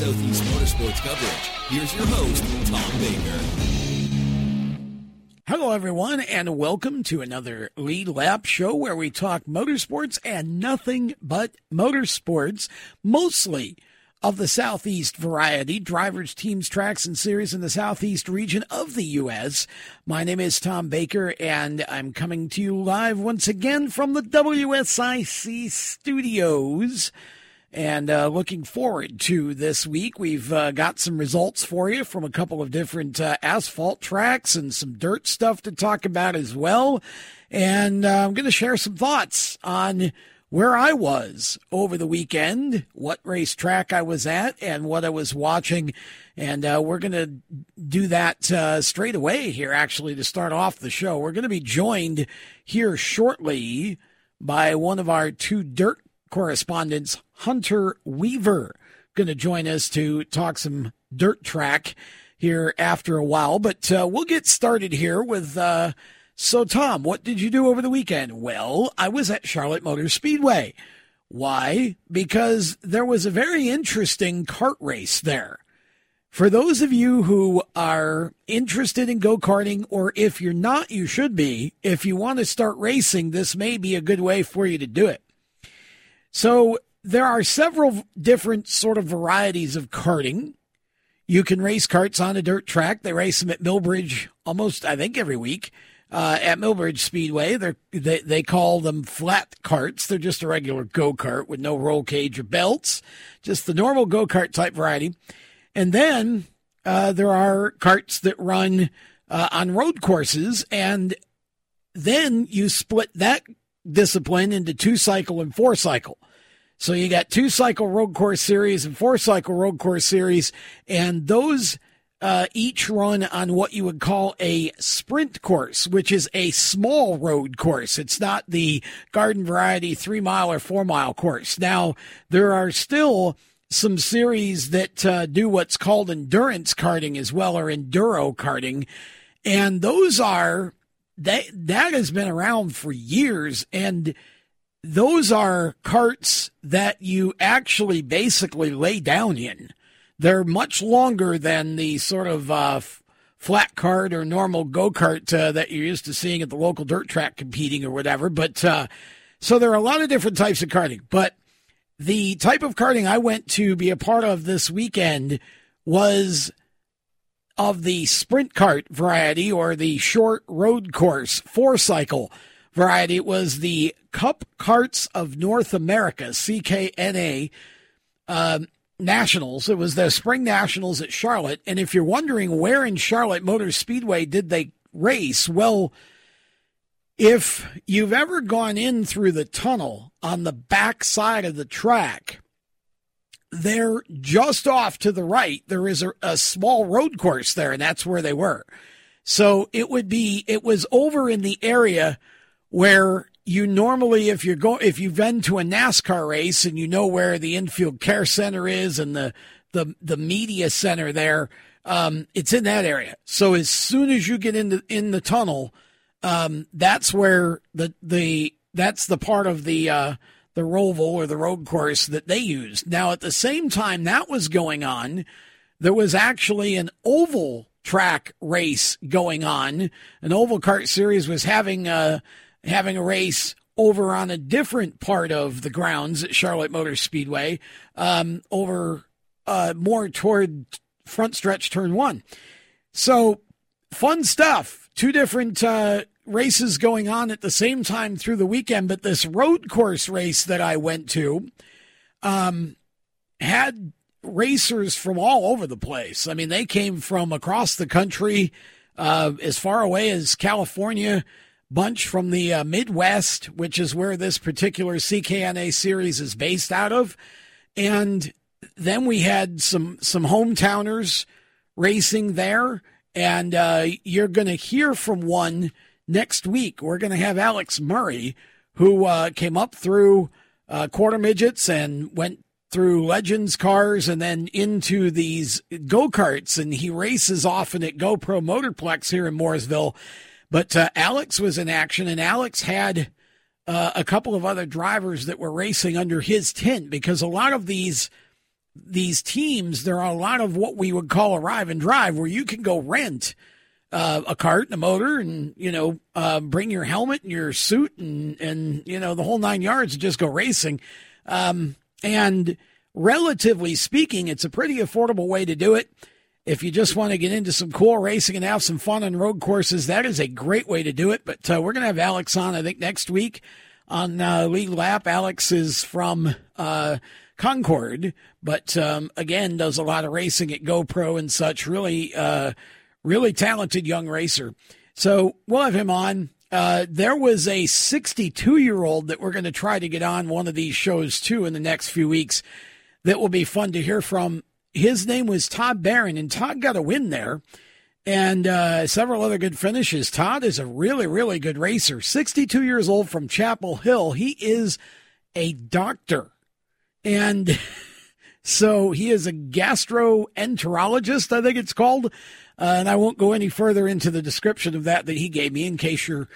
Southeast motorsports coverage. Here's your host, Tom Baker. Hello, everyone, and welcome to another Lead Lap show where we talk motorsports and nothing but motorsports, mostly of the Southeast variety, drivers, teams, tracks, and series in the Southeast region of the U.S. My name is Tom Baker, and I'm coming to you live once again from the WSIC studios. And uh, looking forward to this week. We've uh, got some results for you from a couple of different uh, asphalt tracks and some dirt stuff to talk about as well. And uh, I'm going to share some thoughts on where I was over the weekend, what racetrack I was at, and what I was watching. And uh, we're going to do that uh, straight away here, actually, to start off the show. We're going to be joined here shortly by one of our two dirt correspondents, Hunter Weaver, going to join us to talk some dirt track here after a while. But uh, we'll get started here with uh, so, Tom, what did you do over the weekend? Well, I was at Charlotte Motor Speedway. Why? Because there was a very interesting kart race there. For those of you who are interested in go karting, or if you're not, you should be. If you want to start racing, this may be a good way for you to do it. So, there are several different sort of varieties of karting. You can race carts on a dirt track. They race them at Millbridge almost, I think, every week uh, at Millbridge Speedway. They they call them flat carts. They're just a regular go kart with no roll cage or belts, just the normal go kart type variety. And then uh, there are carts that run uh, on road courses, and then you split that discipline into two cycle and four cycle. So you got two cycle road course series and four cycle road course series, and those uh, each run on what you would call a sprint course, which is a small road course. It's not the garden variety three mile or four mile course. Now, there are still some series that uh, do what's called endurance karting as well, or enduro karting. And those are, that, that has been around for years. And those are carts that you actually basically lay down in. They're much longer than the sort of uh, flat cart or normal go kart uh, that you're used to seeing at the local dirt track competing or whatever. But uh, so there are a lot of different types of karting. But the type of karting I went to be a part of this weekend was of the sprint cart variety or the short road course four cycle variety. It was the Cup Karts of North America, CKNA. Um, Nationals. It was the Spring Nationals at Charlotte. And if you're wondering where in Charlotte Motor Speedway did they race, well, if you've ever gone in through the tunnel on the back side of the track, there just off to the right, there is a, a small road course there, and that's where they were. So it would be, it was over in the area where you normally if you're going if you've been to a NASCAR race and you know where the infield care center is and the the the media center there, um, it's in that area. So as soon as you get into in the tunnel, um, that's where the the that's the part of the uh, the roval or the road course that they used. Now at the same time that was going on, there was actually an oval track race going on. An oval cart series was having a uh, having a race over on a different part of the grounds at Charlotte Motor Speedway, um, over uh, more toward front stretch turn one. So fun stuff. Two different uh, races going on at the same time through the weekend, but this road course race that I went to um, had racers from all over the place. I mean, they came from across the country, uh, as far away as California bunch from the uh, Midwest, which is where this particular CKNA series is based out of. And then we had some some hometowners racing there, and uh, you're going to hear from one next week. We're going to have Alex Murray, who uh, came up through uh, quarter midgets and went through Legends cars and then into these go karts, and he races often at GoPro Motorplex here in Mooresville but uh, Alex was in action, and Alex had uh, a couple of other drivers that were racing under his tent because a lot of these these teams, there are a lot of what we would call arrive and drive, where you can go rent uh, a cart and a motor, and you know, uh, bring your helmet and your suit and and you know the whole nine yards and just go racing. Um, and relatively speaking, it's a pretty affordable way to do it. If you just want to get into some cool racing and have some fun on road courses, that is a great way to do it. But uh, we're going to have Alex on, I think, next week on uh, Lead Lap. Alex is from uh, Concord, but um, again, does a lot of racing at GoPro and such. Really, uh, really talented young racer. So we'll have him on. Uh, there was a 62 year old that we're going to try to get on one of these shows too in the next few weeks that will be fun to hear from. His name was Todd Barron, and Todd got a win there and uh, several other good finishes. Todd is a really, really good racer. 62 years old from Chapel Hill. He is a doctor. And so he is a gastroenterologist, I think it's called. Uh, and I won't go any further into the description of that that he gave me in case you're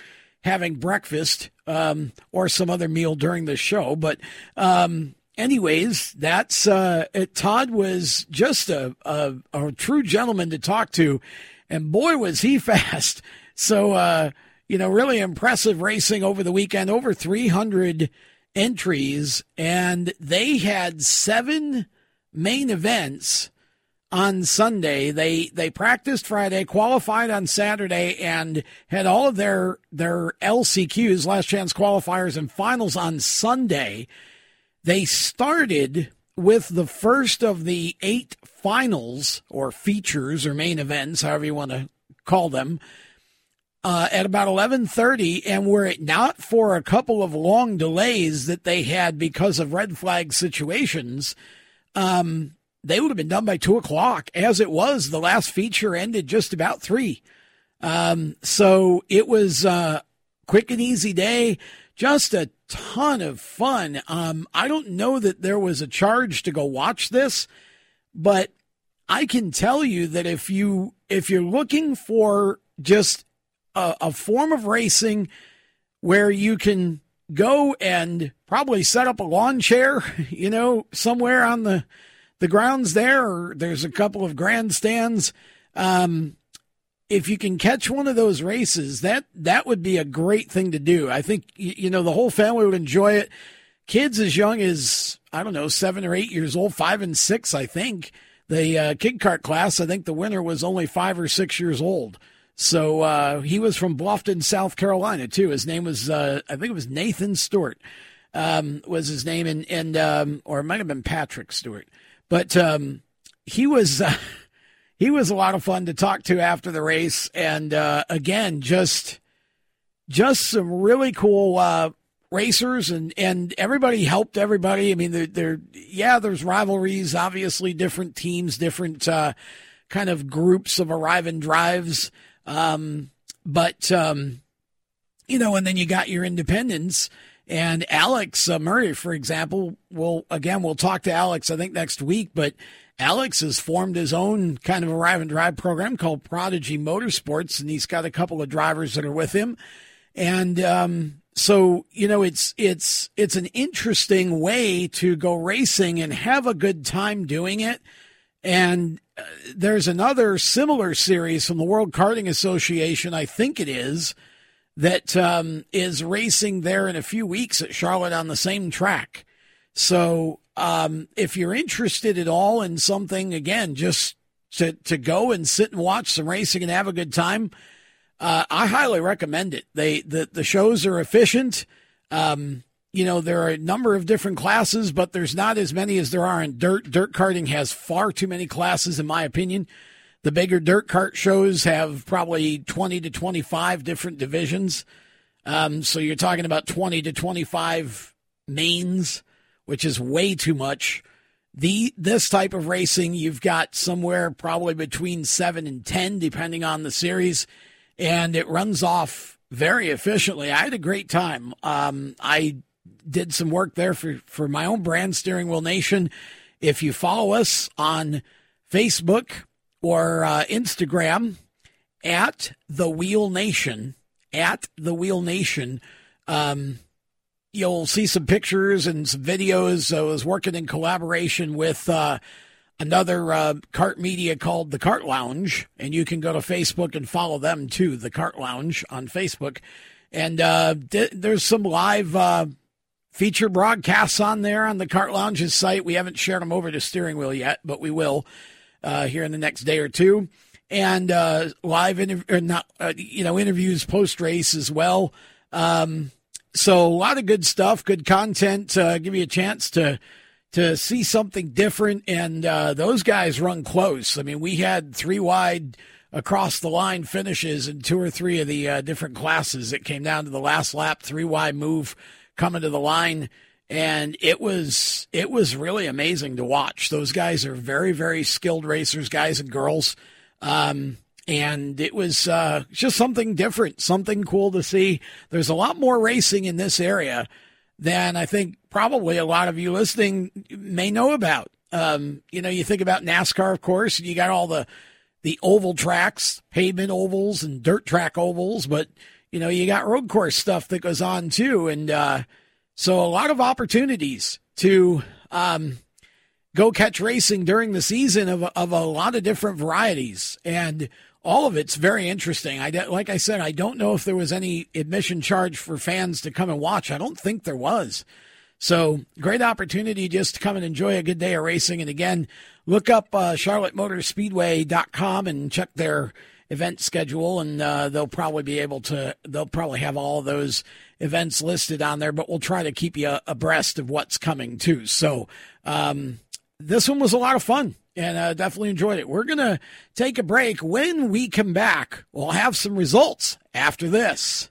having breakfast um, or some other meal during the show. But um, anyways, that's uh, it, Todd was just a, a, a true gentleman to talk to, and boy was he fast. So uh, you know, really impressive racing over the weekend, over 300 entries, and they had seven main events on Sunday. They they practiced Friday, qualified on Saturday, and had all of their their LCQs, last chance qualifiers, and finals on Sunday. They started with the first of the eight finals or features or main events, however you want to call them, uh, at about 11:30, and were it not for a couple of long delays that they had because of red flag situations, um, they would have been done by two o'clock. As it was, the last feature ended just about three. Um, so it was a uh, quick and easy day just a ton of fun. Um, I don't know that there was a charge to go watch this, but I can tell you that if you if you're looking for just a, a form of racing where you can go and probably set up a lawn chair, you know, somewhere on the the grounds there, there's a couple of grandstands. Um, if you can catch one of those races, that that would be a great thing to do. I think you know the whole family would enjoy it. Kids as young as I don't know seven or eight years old, five and six, I think. The uh, kid kart class, I think the winner was only five or six years old. So uh, he was from Bluffton, South Carolina, too. His name was, uh, I think it was Nathan Stewart, um, was his name, and and um, or it might have been Patrick Stewart, but um, he was. he was a lot of fun to talk to after the race, and uh, again, just just some really cool uh, racers, and and everybody helped everybody. I mean, they're, they're yeah, there's rivalries, obviously, different teams, different uh, kind of groups of arriving drives, um, but um, you know, and then you got your independents. And Alex uh, Murray, for example, will again we'll talk to Alex I think next week, but Alex has formed his own kind of arrive and drive program called Prodigy Motorsports, and he's got a couple of drivers that are with him. And um, so, you know, it's it's it's an interesting way to go racing and have a good time doing it. And uh, there's another similar series from the World Karting Association, I think it is, that um, is racing there in a few weeks at Charlotte on the same track. So um, if you're interested at all in something, again, just to, to go and sit and watch some racing and have a good time, uh, I highly recommend it. They the, the shows are efficient. Um, you know, there are a number of different classes, but there's not as many as there are in dirt. Dirt karting has far too many classes, in my opinion. The bigger dirt cart shows have probably 20 to 25 different divisions. Um, so you're talking about 20 to 25 mains which is way too much. The this type of racing, you've got somewhere probably between seven and ten, depending on the series, and it runs off very efficiently. I had a great time. Um, I did some work there for for my own brand, Steering Wheel Nation. If you follow us on Facebook or uh, Instagram at the Wheel Nation, at the Wheel Nation. Um, you'll see some pictures and some videos. I was working in collaboration with uh, another uh, cart media called the Cart Lounge, and you can go to Facebook and follow them too, the Cart Lounge on Facebook. And uh, th- there's some live uh, feature broadcasts on there on the Cart Lounge's site. We haven't shared them over to Steering Wheel yet, but we will uh, here in the next day or two. And uh, live interview, not uh, you know interviews post race as well. Um, so a lot of good stuff, good content. Uh, give you a chance to to see something different. And uh, those guys run close. I mean, we had three wide across the line finishes in two or three of the different classes. It came down to the last lap, three wide move coming to the line. And it was it was really amazing to watch. Those guys are very very skilled racers, guys and girls. Um, and it was uh, just something different, something cool to see. There's a lot more racing in this area than I think probably a lot of you listening may know about. Um, you know, you think about NASCAR, of course, and you got all the the oval tracks, pavement ovals, and dirt track ovals, but you know, you got road course stuff that goes on too, and uh, so a lot of opportunities to um, go catch racing during the season of of a lot of different varieties and all of it's very interesting. I like I said, I don't know if there was any admission charge for fans to come and watch. I don't think there was. So great opportunity just to come and enjoy a good day of racing. And again, look up uh, CharlotteMotorspeedway.com and check their event schedule, and uh, they'll probably be able to. They'll probably have all those events listed on there. But we'll try to keep you abreast of what's coming too. So um, this one was a lot of fun and uh, definitely enjoyed it. We're going to take a break. When we come back, we'll have some results after this.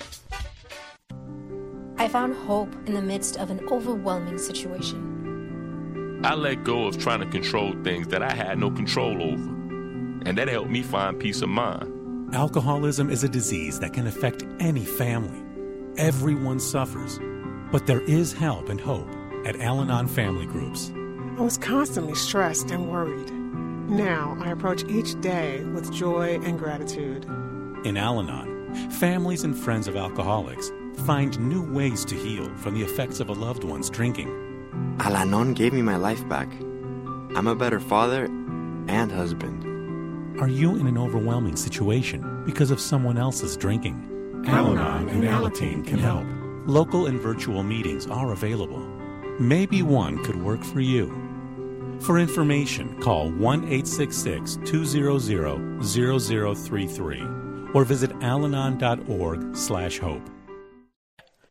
I found hope in the midst of an overwhelming situation. I let go of trying to control things that I had no control over, and that helped me find peace of mind. Alcoholism is a disease that can affect any family. Everyone suffers, but there is help and hope at Al Anon Family Groups. I was constantly stressed and worried. Now I approach each day with joy and gratitude. In Al Anon, families and friends of alcoholics find new ways to heal from the effects of a loved one's drinking. Al Anon gave me my life back. I'm a better father and husband. Are you in an overwhelming situation because of someone else's drinking? Al Anon and Alateen can help. Local and virtual meetings are available. Maybe one could work for you. For information, call 1 866 200 0033 or visit alanon.org slash hope.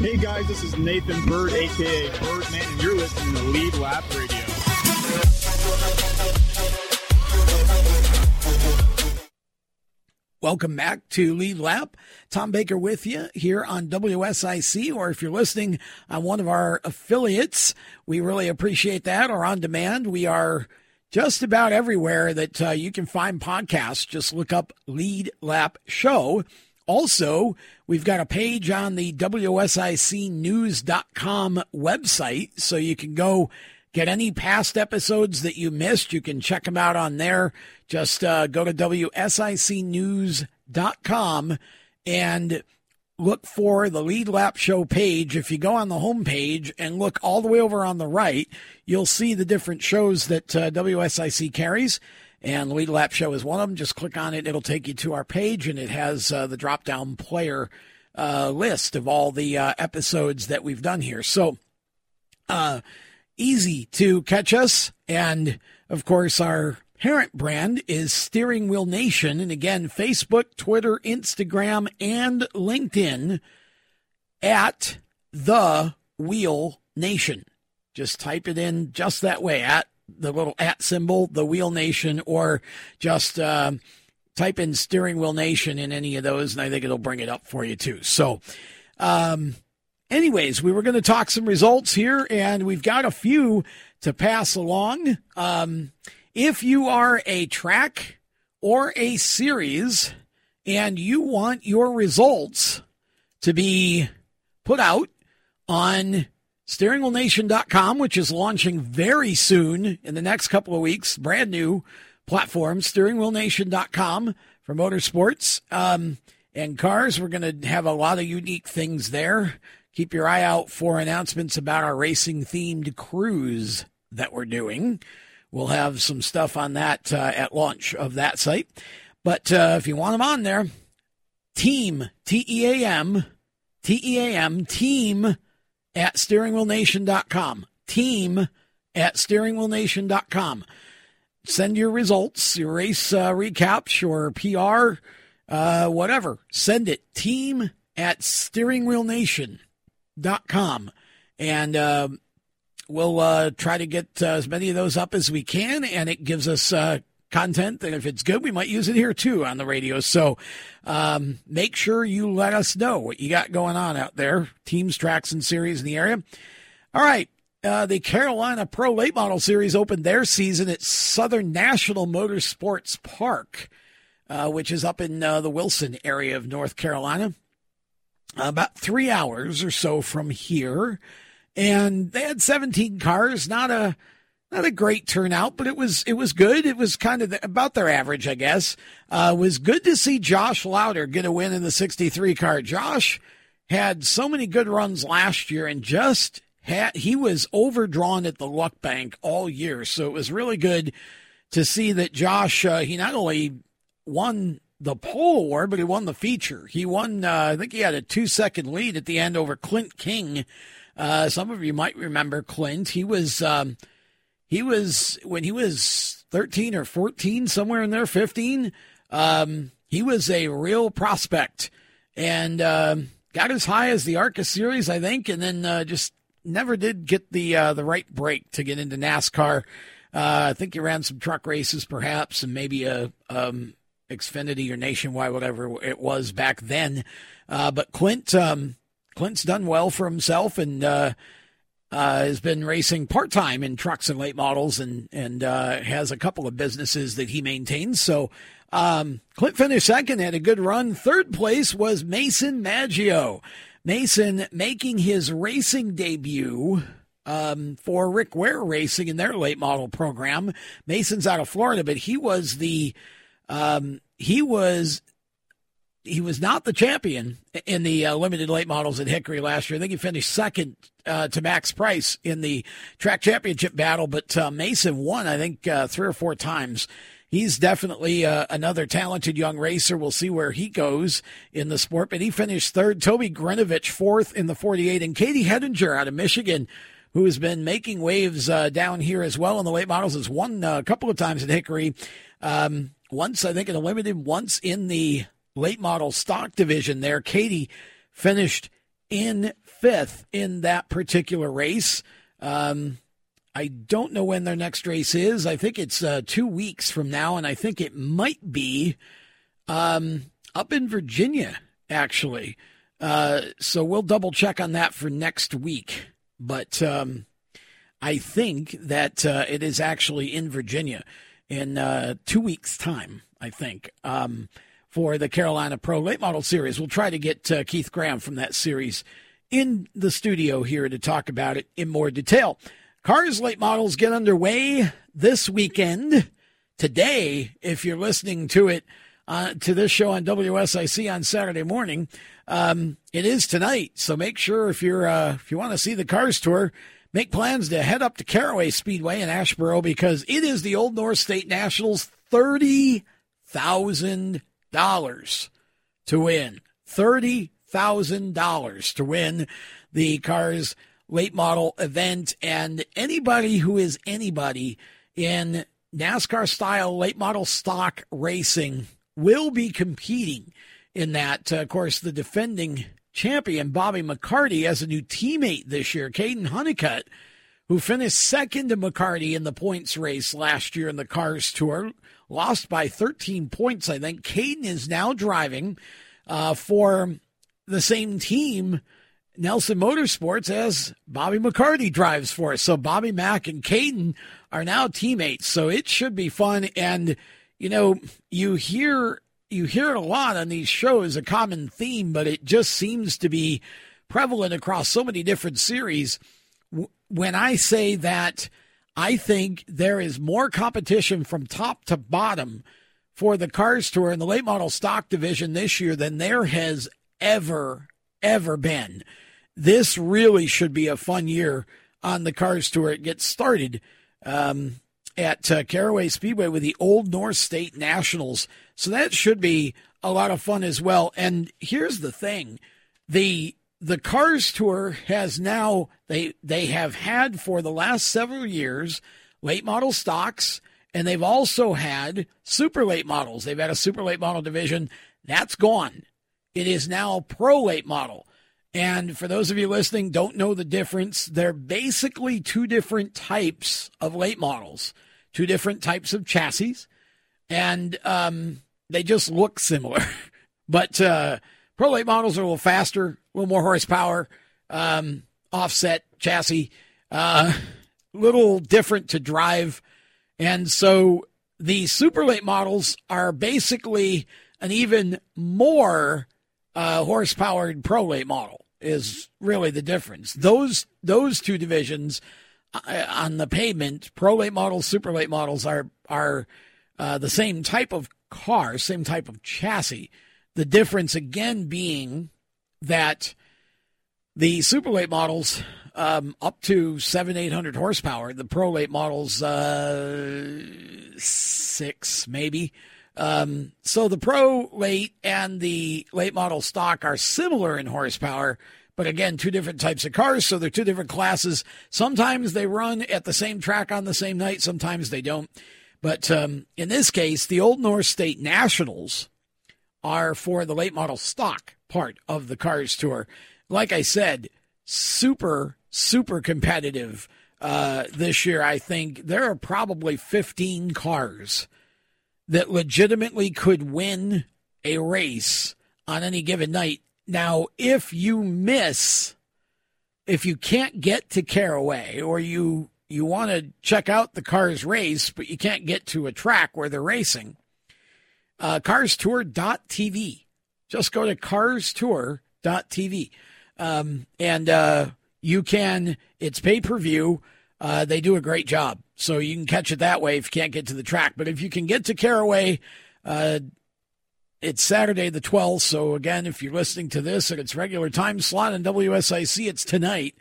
Hey guys, this is Nathan Bird, aka Birdman, and you're listening to Lead Lap Radio. Welcome back to Lead Lap. Tom Baker with you here on WSIC, or if you're listening on one of our affiliates, we really appreciate that, or on demand. We are just about everywhere that uh, you can find podcasts. Just look up Lead Lap Show. Also, we've got a page on the WSICnews.com website, so you can go get any past episodes that you missed. You can check them out on there. Just uh, go to WSICnews.com and look for the Lead Lap Show page. If you go on the home page and look all the way over on the right, you'll see the different shows that uh, WSIC carries. And the Lead Lap Show is one of them. Just click on it. It'll take you to our page, and it has uh, the drop down player uh, list of all the uh, episodes that we've done here. So, uh, easy to catch us. And of course, our parent brand is Steering Wheel Nation. And again, Facebook, Twitter, Instagram, and LinkedIn at The Wheel Nation. Just type it in just that way at the little at symbol, The Wheel Nation, or just uh, type in Steering Wheel Nation in any of those, and I think it'll bring it up for you too. So, um, anyways, we were going to talk some results here, and we've got a few to pass along. Um, if you are a track or a series and you want your results to be put out on steeringwheelnation.com, which is launching very soon in the next couple of weeks, brand new platform, steeringwheelnation.com for motorsports um, and cars. We're going to have a lot of unique things there. Keep your eye out for announcements about our racing themed cruise that we're doing. We'll have some stuff on that uh, at launch of that site. But uh, if you want them on there, team, T E A M, T E A M, team at steeringwheelnation.com. Team at steeringwheelnation.com. Send your results, your race uh, recaps, your PR, uh, whatever. Send it. Team at steeringwheelnation.com. And uh, we'll try to get uh, as many of those up as we can. And it gives us uh, content that if it's good, we might use it here too on the radio. So um, make sure you let us know what you got going on out there. Teams, tracks, and series in the area. All right. Uh, the Carolina Pro Late Model Series opened their season at Southern National Motorsports Park, uh, which is up in uh, the Wilson area of North Carolina, about three hours or so from here. And they had 17 cars, not a not a great turnout, but it was it was good. It was kind of the, about their average, I guess. Uh, was good to see Josh Lauder get a win in the 63 car. Josh had so many good runs last year and just had he was overdrawn at the luck bank all year. So it was really good to see that Josh uh, he not only won the pole award, but he won the feature. He won. Uh, I think he had a two second lead at the end over Clint King. Uh, some of you might remember Clint. He was. Um, he was when he was 13 or 14 somewhere in there 15 um, he was a real prospect and uh, got as high as the arca series i think and then uh, just never did get the uh, the right break to get into nascar. Uh, i think he ran some truck races perhaps and maybe a um, xfinity or nationwide whatever it was back then. Uh, but clint um, clint's done well for himself and uh, has been racing part time in trucks and late models and and uh, has a couple of businesses that he maintains. So um, Clint finished second, had a good run. Third place was Mason Maggio. Mason making his racing debut um, for Rick Ware Racing in their late model program. Mason's out of Florida, but he was the um, he was he was not the champion in the uh, limited late models at Hickory last year. I think he finished second uh, to Max Price in the track championship battle, but uh, Mason won, I think, uh, three or four times. He's definitely uh, another talented young racer. We'll see where he goes in the sport, but he finished third. Toby Grinovich fourth in the 48, and Katie Hettinger out of Michigan who has been making waves uh, down here as well in the late models, has won a couple of times at Hickory. Um, once, I think, in a limited, once in the late model stock division there. Katie finished in fifth in that particular race. Um, I don't know when their next race is. I think it's uh, two weeks from now, and I think it might be um, up in Virginia, actually. Uh, so we'll double check on that for next week. But um, I think that uh, it is actually in Virginia in uh, two weeks' time, I think, um, for the Carolina Pro Late Model Series. We'll try to get uh, Keith Graham from that series in the studio here to talk about it in more detail. Cars Late Models get underway this weekend. Today, if you're listening to it, uh, to this show on WSIC on Saturday morning, um, it is tonight. So make sure if you're uh, if you want to see the Cars Tour, make plans to head up to Caraway Speedway in Asheboro because it is the Old North State Nationals thirty thousand dollars to win. Thirty thousand dollars to win the Cars late model event, and anybody who is anybody in NASCAR style late model stock racing will be competing in that. Uh, of course, the defending champion, Bobby McCarty, has a new teammate this year, Caden Honeycutt, who finished second to McCarty in the points race last year in the Cars Tour, lost by 13 points, I think. Caden is now driving uh, for the same team Nelson Motorsports as Bobby McCarty drives for. So Bobby Mack and Caden are now teammates. So it should be fun. And, you know, you hear you hear it a lot on these shows, a common theme, but it just seems to be prevalent across so many different series. When I say that I think there is more competition from top to bottom for the Cars Tour in the late model stock division this year than there has ever, ever been this really should be a fun year on the Cars Tour. It gets started um, at uh, Caraway Speedway with the Old North State Nationals. So that should be a lot of fun as well. And here's the thing the the Cars Tour has now they they have had for the last several years late model stocks and they've also had super late models. They've had a super late model division. That's gone. It is now pro late model. And for those of you listening, don't know the difference. They're basically two different types of late models, two different types of chassis, and um, they just look similar. but uh, pro late models are a little faster, a little more horsepower, um, offset chassis, a uh, little different to drive. And so the super late models are basically an even more uh, horsepower pro late model is really the difference. Those those two divisions uh, on the pavement, pro late models, super late models are are uh, the same type of car, same type of chassis. The difference again being that the super late models um, up to seven eight hundred horsepower. The pro late models uh, six maybe. Um, so the pro late and the late model stock are similar in horsepower, but again, two different types of cars, so they're two different classes. Sometimes they run at the same track on the same night, sometimes they don't. But um, in this case, the Old North State Nationals are for the late model stock part of the Cars Tour. Like I said, super, super competitive uh, this year. I think there are probably 15 cars that legitimately could win a race on any given night. Now, if you miss, if you can't get to Caraway or you you want to check out the cars race, but you can't get to a track where they're racing, uh, carstour.tv. Just go to carstour.tv. Um, and uh, you can, it's pay per view. Uh, they do a great job. So you can catch it that way if you can't get to the track. But if you can get to Caraway, uh, it's Saturday the 12th. So again, if you're listening to this at its regular time slot in WSIC, it's tonight.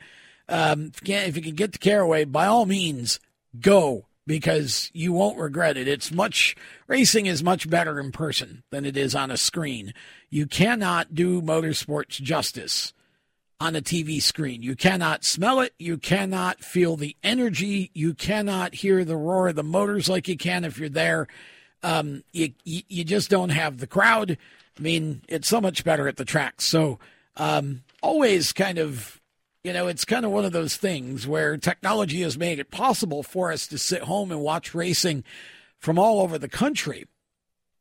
Um, if, you if you can get to Caraway, by all means, go because you won't regret it. It's much, racing is much better in person than it is on a screen. You cannot do motorsports justice on a TV screen. You cannot smell it. You cannot feel the energy. You cannot hear the roar of the motors like you can if you're there. Um, you, you just don't have the crowd. I mean, it's so much better at the track. So, um, always kind of, you know, it's kind of one of those things where technology has made it possible for us to sit home and watch racing from all over the country.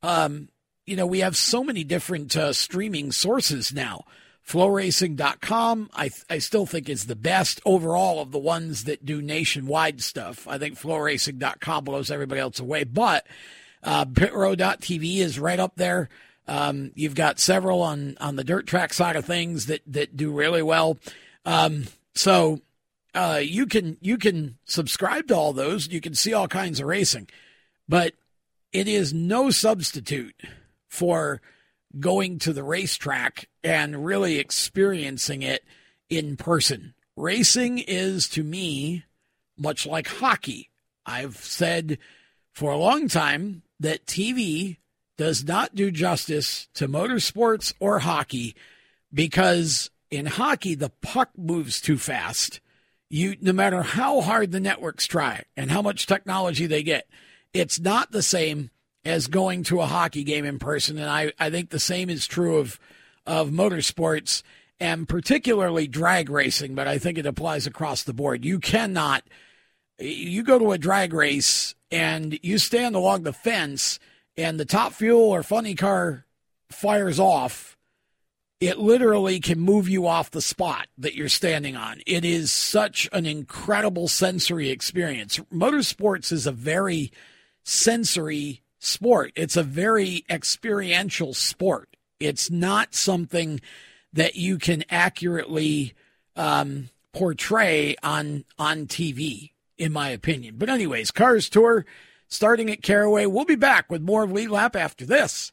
Um, you know, we have so many different uh, streaming sources now. FloRacing.com, I, I still think is the best overall of the ones that do nationwide stuff. I think FloRacing.com blows everybody else away, but uh, PitRow.tv is right up there. Um, you've got several on, on the dirt track side of things that, that do really well. Um, so uh, you can you can subscribe to all those. You can see all kinds of racing, but it is no substitute for going to the racetrack and really experiencing it in person. Racing is to me much like hockey. I've said for a long time that TV does not do justice to motorsports or hockey because in hockey the puck moves too fast. You no matter how hard the networks try and how much technology they get, it's not the same as going to a hockey game in person. And I, I think the same is true of, of motorsports and particularly drag racing, but I think it applies across the board. You cannot, you go to a drag race and you stand along the fence and the top fuel or funny car fires off. It literally can move you off the spot that you're standing on. It is such an incredible sensory experience. Motorsports is a very sensory sport. It's a very experiential sport. It's not something that you can accurately um, portray on on TV, in my opinion. But anyways, Cars Tour starting at Caraway. We'll be back with more of Lead Lap after this.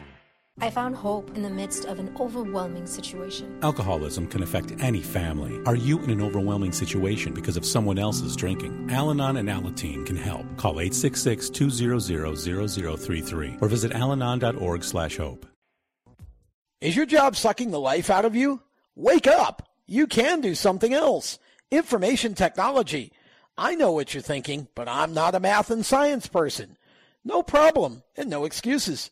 I found hope in the midst of an overwhelming situation. Alcoholism can affect any family. Are you in an overwhelming situation because of someone else's drinking? Al Anon and Alateen can help. Call 866-200-0033 or visit alanon.org slash hope. Is your job sucking the life out of you? Wake up! You can do something else. Information technology. I know what you're thinking, but I'm not a math and science person. No problem and no excuses.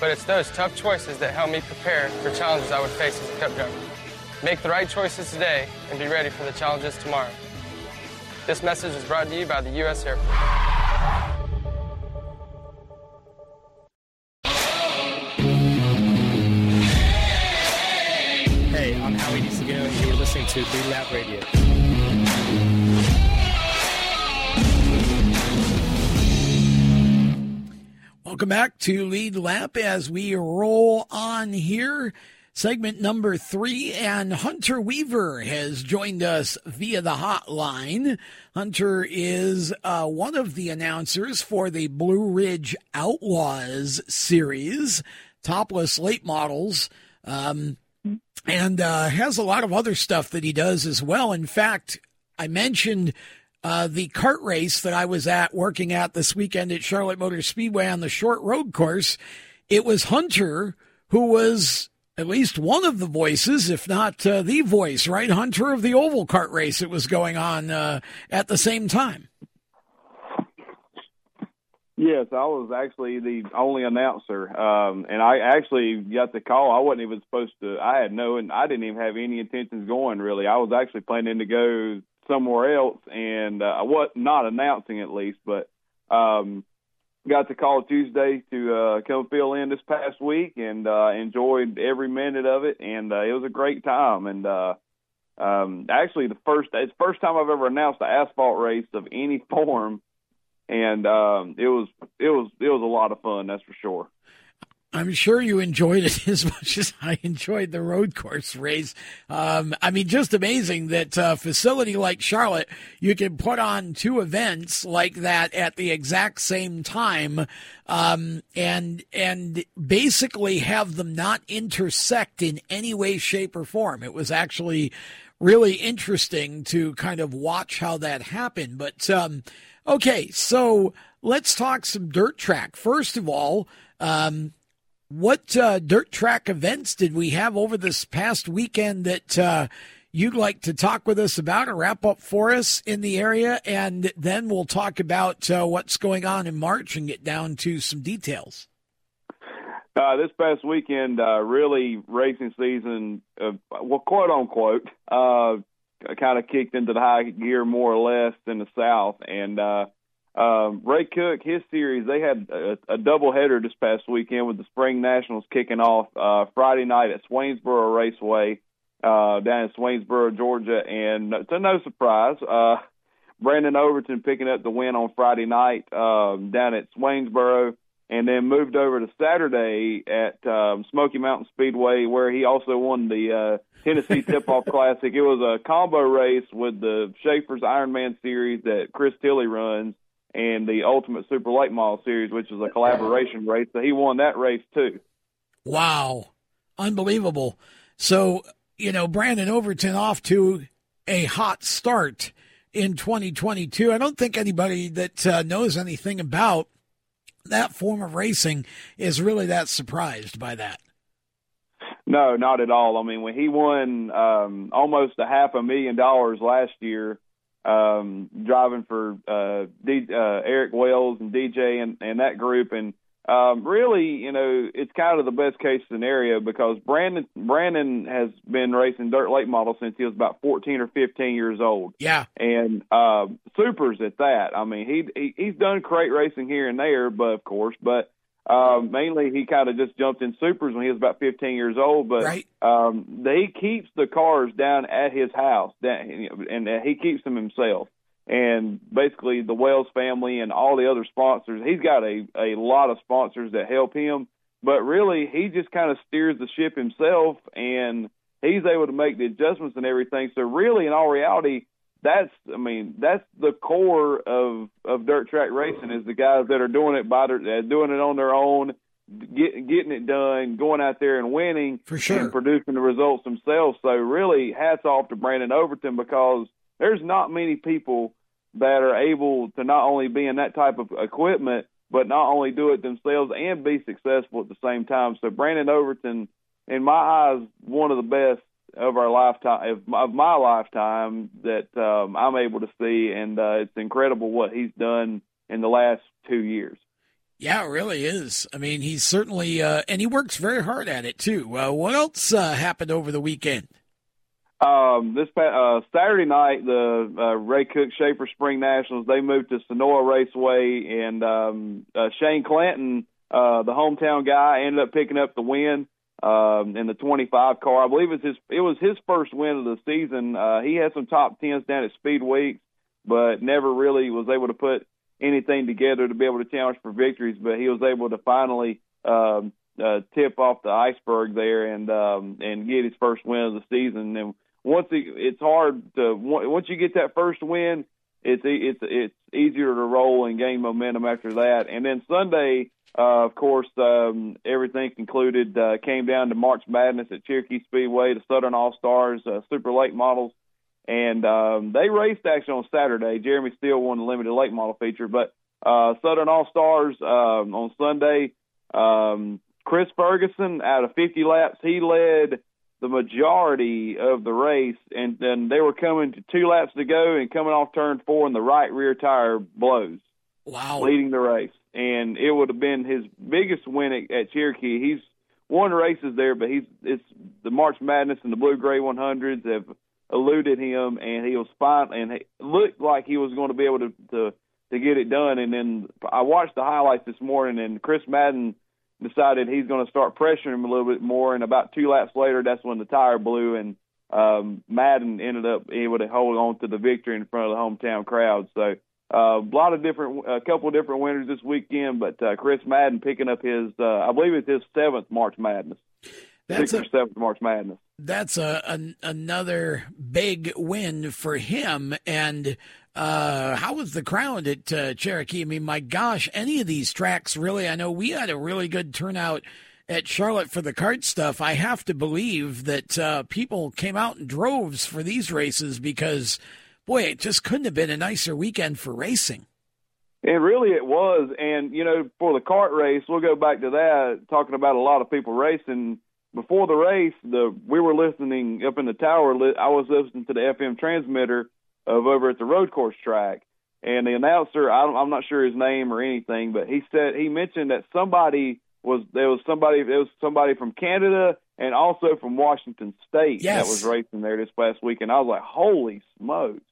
but it's those tough choices that help me prepare for challenges I would face as a cup driver. Make the right choices today and be ready for the challenges tomorrow. This message is brought to you by the U.S. Air Force. Hey, I'm Howie DeSago, and you're listening to Green Lab Radio. Welcome back to Lead Lap as we roll on here. Segment number three, and Hunter Weaver has joined us via the hotline. Hunter is uh, one of the announcers for the Blue Ridge Outlaws series, topless late models, um, and uh, has a lot of other stuff that he does as well. In fact, I mentioned uh, the kart race that I was at working at this weekend at Charlotte Motor Speedway on the short road course. It was Hunter who was at least one of the voices, if not uh, the voice, right? Hunter of the oval kart race that was going on uh, at the same time. Yes, I was actually the only announcer, um, and I actually got the call. I wasn't even supposed to. I had no, and I didn't even have any intentions going. Really, I was actually planning to go somewhere else, and uh, I was not announcing at least, but um, got the call Tuesday to uh, come fill in this past week, and uh, enjoyed every minute of it, and uh, it was a great time. And uh, um, actually, the first it's the first time I've ever announced an asphalt race of any form, and um, it was it was it was a lot of fun, that's for sure. I'm sure you enjoyed it as much as I enjoyed the road course race. Um, I mean, just amazing that a facility like Charlotte, you can put on two events like that at the exact same time, um, and and basically have them not intersect in any way, shape, or form. It was actually really interesting to kind of watch how that happened. But um, okay, so let's talk some dirt track. First of all. Um, what uh, dirt track events did we have over this past weekend that uh, you'd like to talk with us about or wrap up for us in the area? And then we'll talk about uh, what's going on in March and get down to some details. Uh, this past weekend, uh, really racing season, uh, well, quote unquote, kind of kicked into the high gear more or less in the South. And um, Ray Cook, his series, they had a, a doubleheader this past weekend with the Spring Nationals kicking off uh, Friday night at Swainsboro Raceway uh, down in Swainsboro, Georgia. And to no surprise, uh, Brandon Overton picking up the win on Friday night um, down at Swainsboro, and then moved over to Saturday at um, Smoky Mountain Speedway, where he also won the uh, Tennessee Tip Off Classic. It was a combo race with the Schaefer's Ironman Series that Chris Tilley runs and the Ultimate Super Late Model Series, which is a collaboration race. So he won that race too. Wow. Unbelievable. So, you know, Brandon Overton off to a hot start in 2022. I don't think anybody that uh, knows anything about that form of racing is really that surprised by that. No, not at all. I mean, when he won um, almost a half a million dollars last year, um, driving for uh, D, uh, Eric Wells and DJ and, and that group. And um, really, you know, it's kind of the best case scenario because Brandon Brandon has been racing dirt late models since he was about 14 or 15 years old. Yeah, and uh, supers at that. I mean, he, he he's done crate racing here and there, but of course, but um, mainly, he kind of just jumped in supers when he was about 15 years old. But right. um, he keeps the cars down at his house, and he keeps them himself. And basically, the Wells family and all the other sponsors, he's got a a lot of sponsors that help him. But really, he just kind of steers the ship himself, and he's able to make the adjustments and everything. So, really, in all reality, that's I mean that's the core of of dirt track racing is the guys that are doing it by their, uh, doing it on their own, get, getting it done, going out there and winning for sure, and producing the results themselves. So really, hats off to Brandon Overton because there's not many people that are able to not only be in that type of equipment but not only do it themselves and be successful at the same time. So Brandon Overton, in my eyes, one of the best of our lifetime of my lifetime that um, I'm able to see, and uh, it's incredible what he's done in the last two years. Yeah, it really is. I mean, he's certainly, uh, and he works very hard at it too. Uh, what else uh, happened over the weekend? Um, this uh, Saturday night, the uh, Ray Cook Schaefer Spring Nationals they moved to Senoia Raceway, and um, uh, Shane Clanton, uh, the hometown guy, ended up picking up the win. Um, in the 25 car. I believe it was his it was his first win of the season. Uh, he had some top tens down at Speed Weeks, but never really was able to put anything together to be able to challenge for victories. But he was able to finally um, uh, tip off the iceberg there and um, and get his first win of the season. And once he, it's hard to once you get that first win, it's it's it's easier to roll and gain momentum after that. And then Sunday, uh, of course, um, everything concluded uh, came down to March Madness at Cherokee Speedway, the Southern All Stars uh, Super Late Models, and um, they raced actually on Saturday. Jeremy Steele won the limited late model feature, but uh, Southern All Stars um, on Sunday. Um, Chris Ferguson, out of 50 laps, he led the majority of the race, and then they were coming to two laps to go and coming off turn four, and the right rear tire blows. Wow. Leading the race. And it would have been his biggest win at, at Cherokee. He's won races there, but he's it's the March Madness and the Blue Gray 100s have eluded him, and he was fine, and it looked like he was going to be able to, to to get it done. And then I watched the highlights this morning, and Chris Madden decided he's going to start pressuring him a little bit more. And about two laps later, that's when the tire blew, and um, Madden ended up able to hold on to the victory in front of the hometown crowd. So uh, a lot of different, a couple of different winners this weekend, but uh, Chris Madden picking up his, uh, I believe it's his seventh March Madness. That's Sixth or seventh March Madness. That's a, a another big win for him. And uh, how was the crowd at uh, Cherokee? I mean, my gosh, any of these tracks really? I know we had a really good turnout at Charlotte for the kart stuff. I have to believe that uh, people came out in droves for these races because, boy, it just couldn't have been a nicer weekend for racing. And really, it was. And you know, for the kart race, we'll go back to that. Talking about a lot of people racing before the race, the we were listening up in the tower. I was listening to the FM transmitter of over at the road course track, and the announcer, I I'm not sure his name or anything, but he said he mentioned that somebody was there was somebody there was somebody from Canada and also from Washington State yes. that was racing there this past weekend. I was like, holy smokes!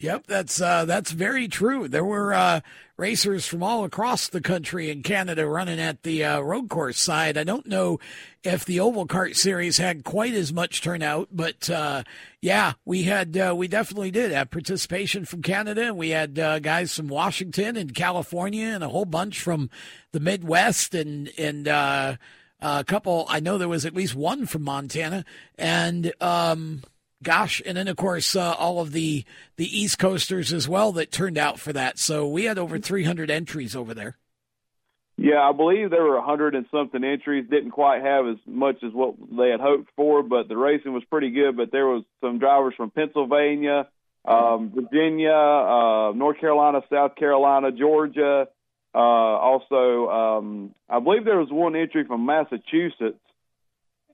Yep, that's uh, that's very true. There were uh, racers from all across the country and Canada running at the uh, road course side. I don't know if the oval kart series had quite as much turnout, but uh, yeah, we had uh, we definitely did have participation from Canada. We had uh, guys from Washington and California and a whole bunch from the Midwest and and a couple. I know there was at least one from Montana and. Um, gosh, and then of course uh, all of the the East Coasters as well that turned out for that. So we had over 300 entries over there. Yeah, I believe there were hundred and something entries. Didn't quite have as much as what they had hoped for, but the racing was pretty good. But there was some drivers from Pennsylvania, um, Virginia, uh, North Carolina, South Carolina, Georgia. Uh, also, um, I believe there was one entry from Massachusetts,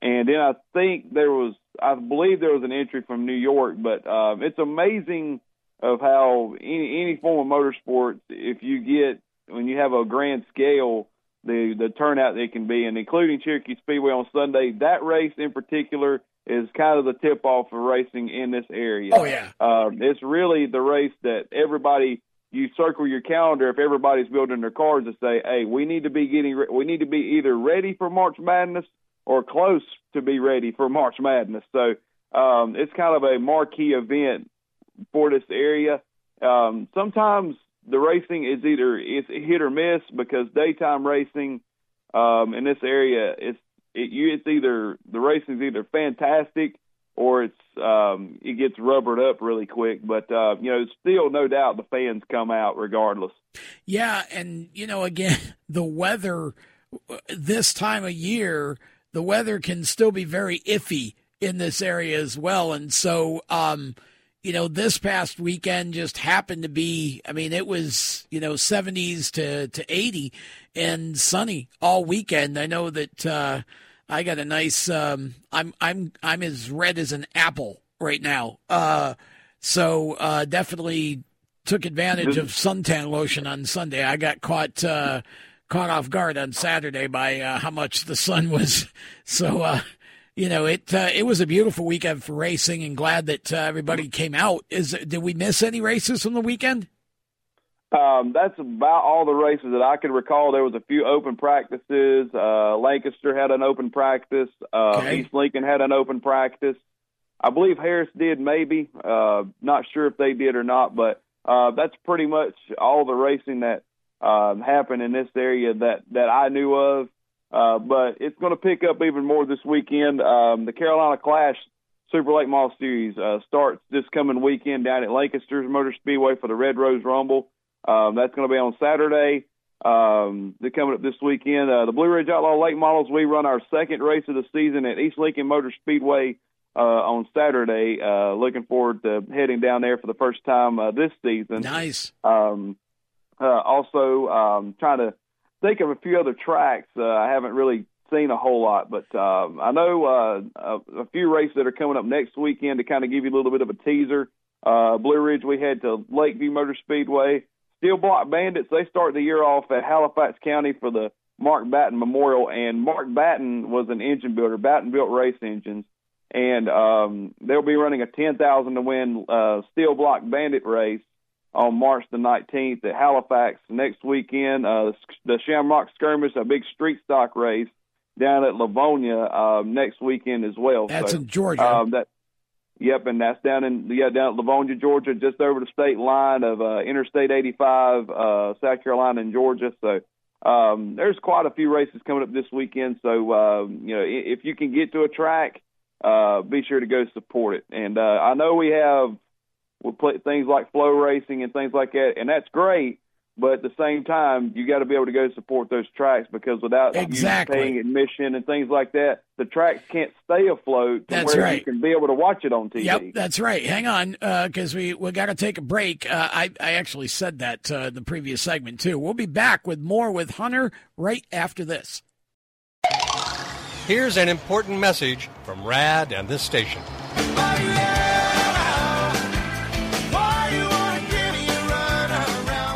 and then I think there was I believe there was an entry from New York, but um, it's amazing of how any any form of motorsports, if you get when you have a grand scale, the the turnout that can be, and including Cherokee Speedway on Sunday, that race in particular is kind of the tip off for racing in this area. Oh yeah, um, it's really the race that everybody you circle your calendar if everybody's building their cars to say, hey, we need to be getting we need to be either ready for March Madness or close to be ready for March Madness. So um, it's kind of a marquee event for this area. Um, sometimes the racing is either it's hit or miss because daytime racing um, in this area it's it, it's either the racing is either fantastic or it's um, it gets rubbered up really quick. But uh, you know, still no doubt the fans come out regardless. Yeah, and you know, again, the weather this time of year the weather can still be very iffy in this area as well. And so, um, you know, this past weekend just happened to be, I mean, it was, you know, 70s to, to 80 and sunny all weekend. I know that, uh, I got a nice, um, I'm, I'm, I'm as red as an apple right now. Uh, so, uh, definitely took advantage of suntan lotion on Sunday. I got caught, uh, caught off guard on Saturday by uh, how much the sun was. So, uh, you know, it uh, it was a beautiful weekend for racing, and glad that uh, everybody came out. Is did we miss any races from the weekend? Um, that's about all the races that I can recall. There was a few open practices. Uh, Lancaster had an open practice. Uh, Okay. East Lincoln had an open practice. I believe Harris did, maybe. Uh, not sure if they did or not, but uh, that's pretty much all the racing that um, happened in this area that that I knew of. Uh, but it's going to pick up even more this weekend. Um, the Carolina Clash Super Late Model Series uh, starts this coming weekend down at Lancaster's Motor Speedway for the Red Rose Rumble. Um, that's going to be on Saturday. Um, they're coming up this weekend. Uh, the Blue Ridge Outlaw Late Models, we run our second race of the season at East Lincoln Motor Speedway uh, on Saturday. Uh, looking forward to heading down there for the first time uh, this season. Nice. Um, uh, also, um, trying to think of a few other tracks. Uh, I haven't really seen a whole lot, but um, I know uh, a, a few races that are coming up next weekend to kind of give you a little bit of a teaser. Uh, Blue Ridge, we head to Lakeview Motor Speedway. Steel Block Bandits, they start the year off at Halifax County for the Mark Batten Memorial, and Mark Batten was an engine builder. Batten built race engines, and um, they'll be running a ten thousand to win uh, Steel Block Bandit race on March the 19th at Halifax next weekend. Uh, the Shamrock Skirmish, a big street stock race down at Lavonia uh, next weekend as well. That's so, in Georgia. Um, that, yep, and that's down in yeah down at Lavonia, Georgia, just over the state line of uh, Interstate 85, uh, South Carolina and Georgia. So. Um, there's quite a few races coming up this weekend, so um, you know if you can get to a track, uh, be sure to go support it. And uh, I know we have we play things like FloRacing and things like that, and that's great. But at the same time, you got to be able to go support those tracks because without Exactly. you paying admission and things like that, the tracks can't stay afloat to That's where right. you can be able to watch it on TV. Yep, that's right. Hang on, because we we got to take a break. Uh, I I actually said that uh, in the previous segment too. We'll be back with more with Hunter right after this. Here's an important message from RAD and this station.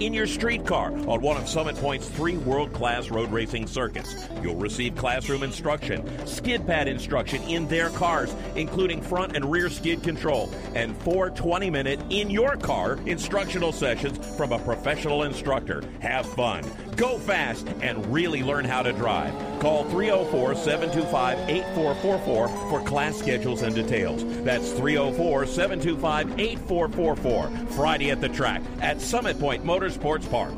in your street car on one of Summit Point's three world class road racing circuits. You'll receive classroom instruction, skid pad instruction in their cars, including front and rear skid control, and four 20 minute in your car instructional sessions from a professional instructor. Have fun, go fast, and really learn how to drive. Call 304 725 8444 for class schedules and details. That's 304 725 8444. Friday at the track at Summit Point Motorsports Park.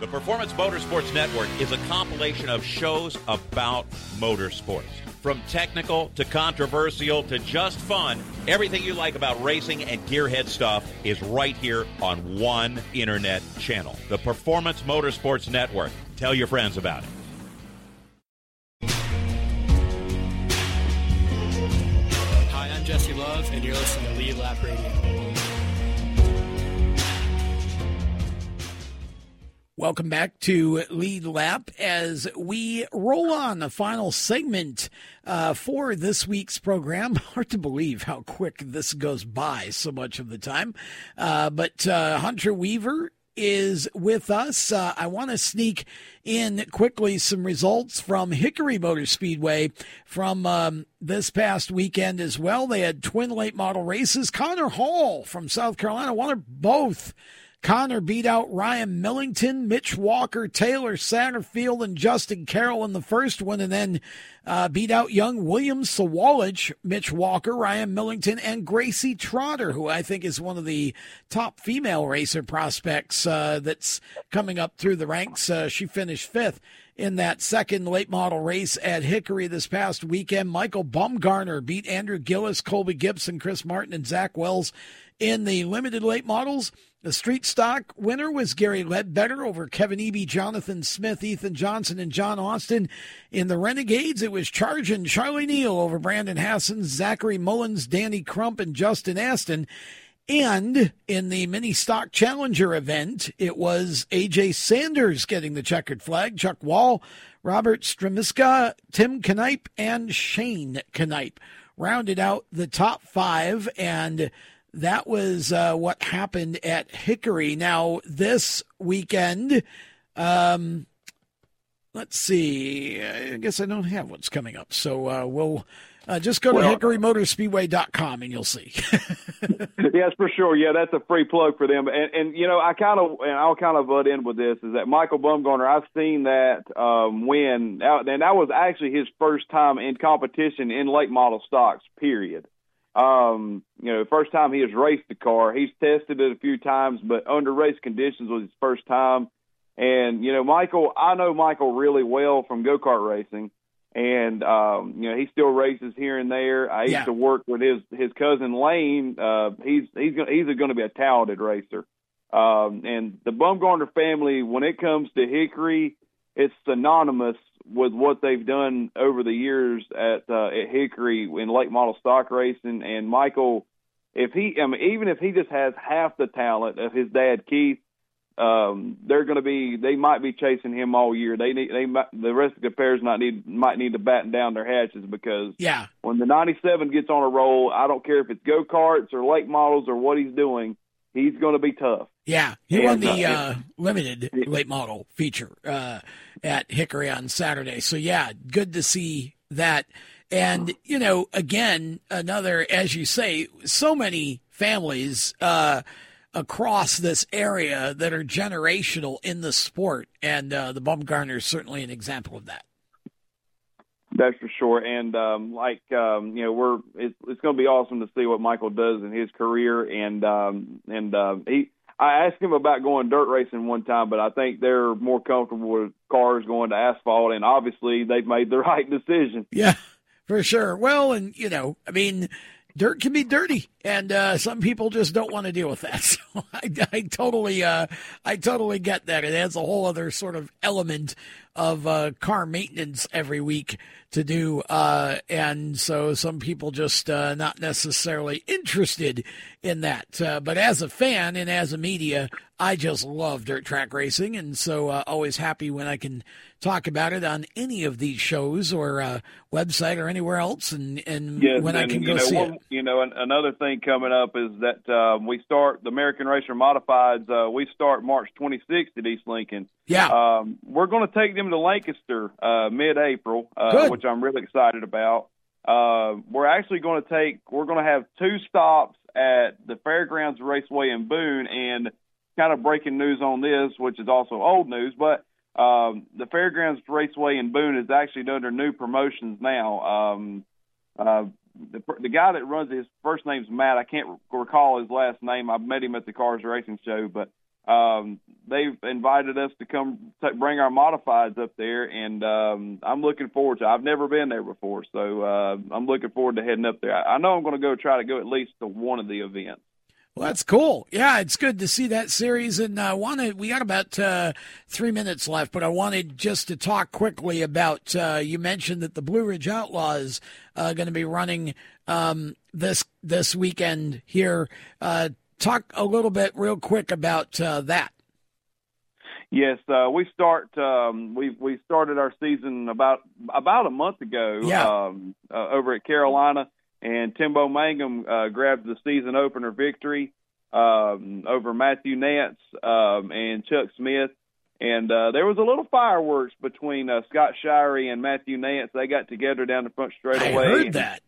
The Performance Motorsports Network is a compilation of shows about motorsports. From technical to controversial to just fun, everything you like about racing and gearhead stuff is right here on one internet channel. The Performance Motorsports Network. Tell your friends about it. Welcome back to Lead Lap as we roll on the final segment uh, for this week's program. Hard to believe how quick this goes by so much of the time. Uh, but uh, Hunter Weaver is with us. Uh, I want to sneak in quickly some results from Hickory Motor Speedway from um, this past weekend as well. They had twin late model races. Connor Hall from South Carolina won both. Connor beat out Ryan Millington, Mitch Walker, Taylor Satterfield, and Justin Carroll in the first one, and then uh, beat out young William Sawalich, Mitch Walker, Ryan Millington, and Gracie Trotter, who I think is one of the top female racer prospects uh, that's coming up through the ranks. Uh, she finished fifth in that second late model race at Hickory this past weekend. Michael Bumgarner beat Andrew Gillis, Colby Gibson, Chris Martin, and Zach Wells in the limited late models. The street stock winner was Gary Ledbetter over Kevin Eby, Jonathan Smith, Ethan Johnson, and John Austin. In the Renegades, it was Charging Charlie Neal over Brandon Hassan, Zachary Mullins, Danny Crump, and Justin Aston. And in the mini stock challenger event, it was AJ Sanders getting the checkered flag, Chuck Wall, Robert Stremiska, Tim Knipe, and Shane Knipe rounded out the top five. And that was uh, what happened at Hickory. Now, this weekend, um, let's see. I guess I don't have what's coming up. So uh, we'll uh, just go to well, hickorymotorspeedway.com and you'll see. yes, for sure. Yeah, that's a free plug for them. And, and you know, I kind of, and I'll kind of butt in with this is that Michael Bumgarner, I've seen that um, win, and that was actually his first time in competition in late model stocks, period. Um, you know, first time he has raced the car. He's tested it a few times, but under race conditions was his first time. And you know, Michael, I know Michael really well from go kart racing, and um, you know he still races here and there. I used yeah. to work with his his cousin Lane. Uh, he's he's gonna, he's going to be a talented racer. Um, and the Bumgarner family, when it comes to Hickory, it's synonymous with what they've done over the years at uh, at Hickory in late model stock racing. And Michael, if he, I mean, even if he just has half the talent of his dad Keith, um, they're going to be, they might be chasing him all year. They need, they might, the rest of the pairs might need might need to batten down their hatches because yeah, when the '97 gets on a roll, I don't care if it's go karts or late models or what he's doing, he's going to be tough. Yeah, he and, won the uh, uh, limited late model feature uh, at Hickory on Saturday. So yeah, good to see that. And you know, again, another, as you say, so many families uh, across this area that are generational in the sport, and uh, the Bumgarner is certainly an example of that. That's for sure. And um, like um, you know, we're it's, it's going to be awesome to see what Michael does in his career. And um, and uh, he I asked him about going dirt racing one time, but I think they're more comfortable with cars going to asphalt, and obviously they've made the right decision. Yeah, for sure. Well, and you know, I mean, dirt can be dirty, and uh, some people just don't want to deal with that. So I, I totally, uh, I totally get that. It adds a whole other sort of element of uh, car maintenance every week to do. Uh, and so some people just uh, not necessarily interested in that. Uh, but as a fan and as a media, I just love dirt track racing. And so uh, always happy when I can talk about it on any of these shows or uh, website or anywhere else. And, and yes, when and, I can go know, see one, it. You know, another thing coming up is that um, we start the American Racer Modifieds. we start March 26th at East Lincoln. Yeah. Um, we're going to take them to Lancaster uh, mid-April, uh, which I'm really excited about. Uh, we're actually going to take. We're going to have two stops at the Fairgrounds Raceway in Boone, and kind of breaking news on this, which is also old news, but um, the Fairgrounds Raceway in Boone is actually under new promotions now. Um, uh, the, the guy that runs it, his first name's Matt. I can't recall his last name. I met him at the Cars Racing Show, but um, they've invited us to come t- bring our modifieds up there, and um, I'm looking forward to. I've never been there before, so uh, I'm looking forward to heading up there. I, I know I'm going to go try to go at least to one of the events. Well, that's cool. Yeah, it's good to see that series. And I uh, wanted, we got about uh, three minutes left, but I wanted just to talk quickly about. Uh, you mentioned that the Blue Ridge Outlaws are going to be running um, this this weekend here. Uh, talk a little bit, real quick, about uh, that. Yes, uh, we start. Um, we we started our season about about a month ago. Yeah. Um, over at Carolina and Timbo Mangum uh, grabbed the season opener victory um, over Matthew Nance um, and Chuck Smith. And uh, there was a little fireworks between uh, Scott Shirey and Matthew Nance. They got together down the front straightaway. I heard that.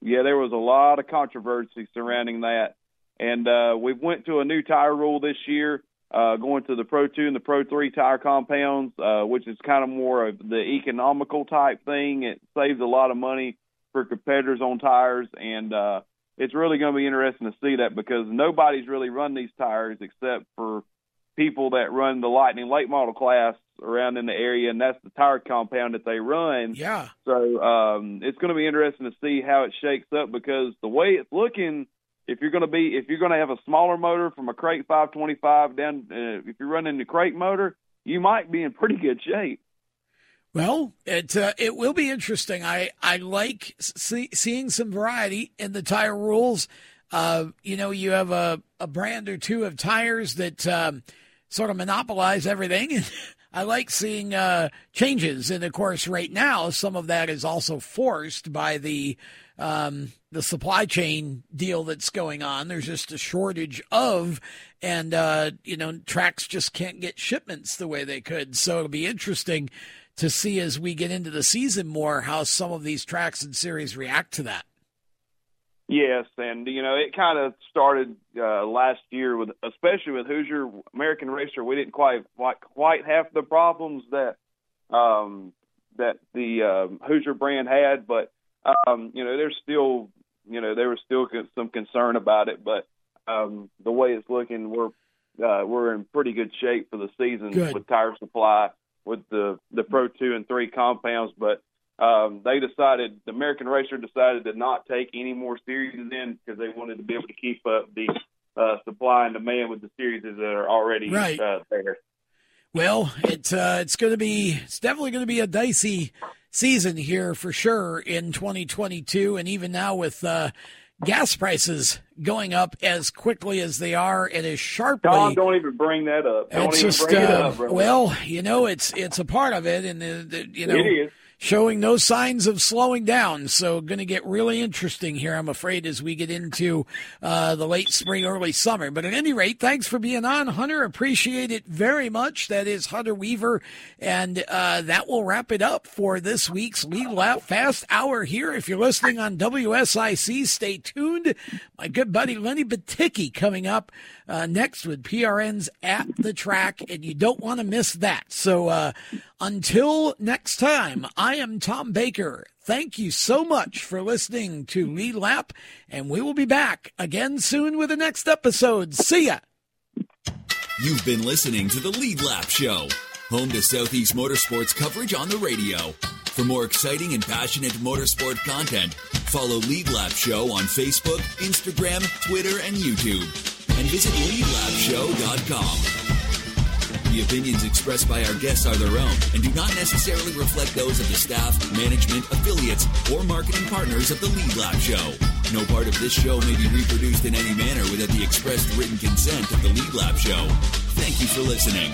Yeah, there was a lot of controversy surrounding that. And uh, we went to a new tire rule this year, uh, going to the Pro 2 and the Pro 3 tire compounds, uh, which is kind of more of the economical type thing. It saves a lot of money for competitors on tires, and uh, it's really going to be interesting to see that because nobody's really run these tires except for people that run the Lightning late model class around in the area, and that's the tire compound that they run. Yeah. So um, it's going to be interesting to see how it shakes up because the way it's looking, if you're going to be if you're going to have a smaller motor from a crate 525 down, uh, if you're running the crate motor, you might be in pretty good shape. Well, it uh, it will be interesting. I I like see, seeing some variety in the tire rules. Uh, you know, you have a, a brand or two of tires that um, sort of monopolize everything, I like seeing uh, changes. And of course, right now, some of that is also forced by the um, the supply chain deal that's going on. There's just a shortage of, and uh, you know, tracks just can't get shipments the way they could. So it'll be interesting to see as we get into the season more how some of these tracks and series react to that. Yes, and you know it kind of started uh, last year with, especially with Hoosier American Racer. We didn't quite quite, quite have the problems that um, that the uh, Hoosier brand had, but um, you know there's still you know there was still some concern about it. But um, the way it's looking, we're uh, we're in pretty good shape for the season good. with tire supply with the the Pro Two and Three compounds, but um, they decided the American Racer decided to not take any more series in because they wanted to be able to keep up the uh, supply and demand with the series that are already right. uh, there. Well, it's uh, it's going to be it's definitely going to be a dicey season here for sure in 2022, and even now with uh, gas prices going up as quickly as they are and as sharply. Tom, don't even bring that up. Don't it's just, uh, well, you know, it's it's a part of it, and the, the, you know, it is showing no signs of slowing down. So, going to get really interesting here, I'm afraid, as we get into uh, the late spring, early summer. But at any rate, thanks for being on, Hunter. Appreciate it very much. That is Hunter Weaver. And uh, that will wrap it up for this week's Lead Lap Fast Hour here. If you're listening on WSIC, stay tuned. My good buddy Lenny Baticki coming up uh, next with PRN's At the Track, and you don't want to miss that. So, uh, until next time, I am Tom Baker. Thank you so much for listening to Lead Lap, and we will be back again soon with the next episode. See ya. You've been listening to the Lead Lap Show, home to Southeast Motorsports coverage on the radio. For more exciting and passionate motorsport content, follow Lead Lap Show on Facebook, Instagram, Twitter, and YouTube. And visit leadlapshow.com. The opinions expressed by our guests are their own and do not necessarily reflect those of the staff, management, affiliates, or marketing partners of the Lead Lap Show. No part of this show may be reproduced in any manner without the expressed written consent of the Lead Lap Show. Thank you for listening.